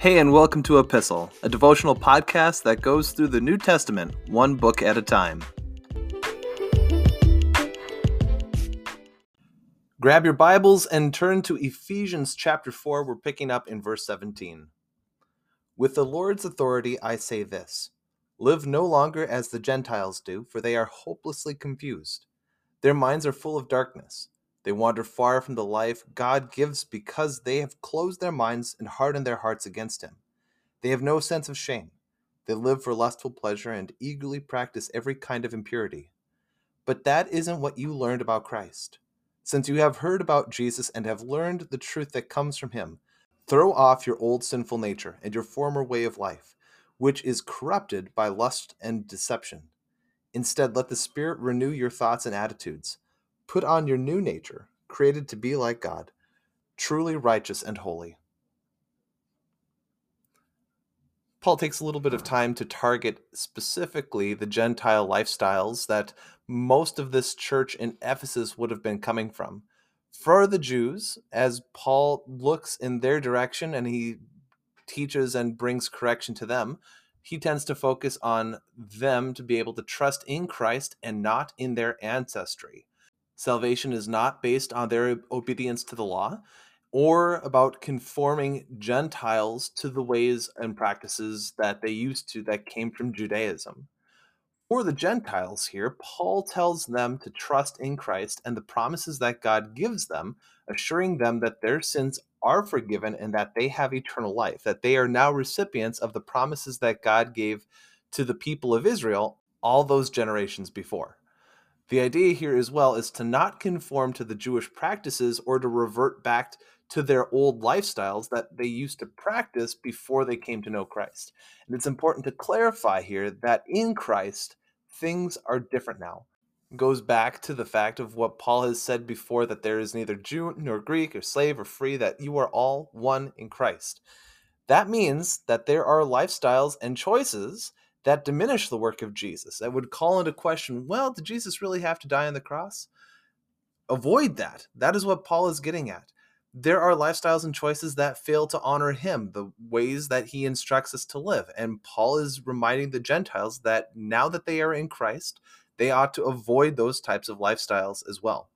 Hey, and welcome to Epistle, a devotional podcast that goes through the New Testament one book at a time. Grab your Bibles and turn to Ephesians chapter 4. We're picking up in verse 17. With the Lord's authority, I say this Live no longer as the Gentiles do, for they are hopelessly confused. Their minds are full of darkness. They wander far from the life God gives because they have closed their minds and hardened their hearts against Him. They have no sense of shame. They live for lustful pleasure and eagerly practice every kind of impurity. But that isn't what you learned about Christ. Since you have heard about Jesus and have learned the truth that comes from Him, throw off your old sinful nature and your former way of life, which is corrupted by lust and deception. Instead, let the Spirit renew your thoughts and attitudes Put on your new nature, created to be like God, truly righteous and holy. Paul takes a little bit of time to target specifically the Gentile lifestyles that most of this church in Ephesus would have been coming from. For the Jews, as Paul looks in their direction and he teaches and brings correction to them, he tends to focus on them to be able to trust in Christ and not in their ancestry. Salvation is not based on their obedience to the law or about conforming Gentiles to the ways and practices that they used to that came from Judaism. For the Gentiles here, Paul tells them to trust in Christ and the promises that God gives them, assuring them that their sins are forgiven and that they have eternal life, that they are now recipients of the promises that God gave to the people of Israel all those generations before. The idea here as well is to not conform to the Jewish practices or to revert back to their old lifestyles that they used to practice before they came to know Christ. And it's important to clarify here that in Christ, things are different now. Goes back to the fact of what Paul has said before that there is neither Jew nor Greek or slave or free, that you are all one in Christ. That means that there are lifestyles and choices that diminish the work of Jesus, that would call into question, well, did Jesus really have to die on the cross? Avoid that. That is what Paul is getting at. There are lifestyles and choices that fail to honor him, the ways that he instructs us to live. And Paul is reminding the Gentiles that now that they are in Christ, they ought to avoid those types of lifestyles as well.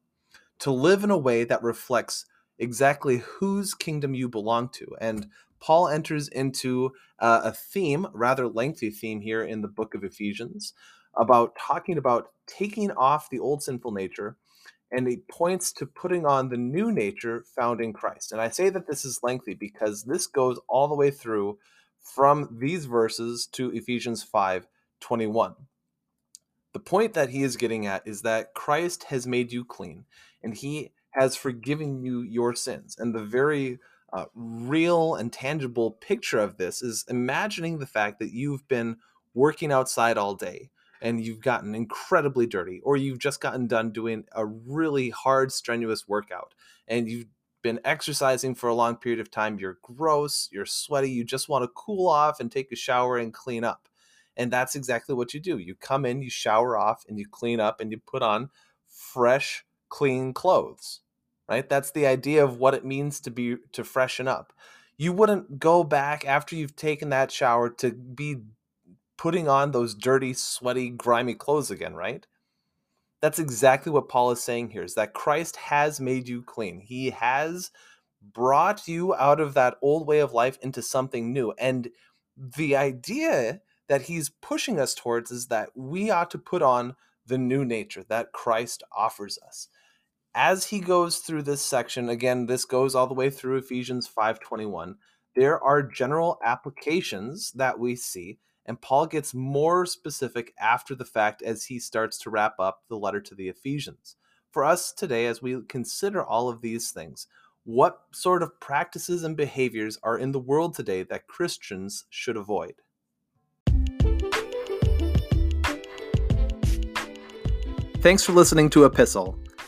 To live in a way that reflects exactly whose kingdom you belong to. And Paul enters into uh, a theme, rather lengthy theme here in the book of Ephesians, about talking about taking off the old sinful nature, and he points to putting on the new nature found in Christ. And I say that this is lengthy because this goes all the way through from these verses to Ephesians 5 21. The point that he is getting at is that Christ has made you clean and he has forgiven you your sins. And the very uh, real and tangible picture of this is imagining the fact that you've been working outside all day and you've gotten incredibly dirty, or you've just gotten done doing a really hard, strenuous workout, and you've been exercising for a long period of time. You're gross, you're sweaty, you just want to cool off and take a shower and clean up. And that's exactly what you do. You come in, you shower off, and you clean up, and you put on fresh, clean clothes right? That's the idea of what it means to be to freshen up. You wouldn't go back after you've taken that shower to be putting on those dirty, sweaty, grimy clothes again, right? That's exactly what Paul is saying here is that Christ has made you clean. He has brought you out of that old way of life into something new. And the idea that he's pushing us towards is that we ought to put on the new nature that Christ offers us as he goes through this section, again, this goes all the way through Ephesians 5:21. There are general applications that we see, and Paul gets more specific after the fact as he starts to wrap up the letter to the Ephesians. For us today, as we consider all of these things, what sort of practices and behaviors are in the world today that Christians should avoid? Thanks for listening to Epistle.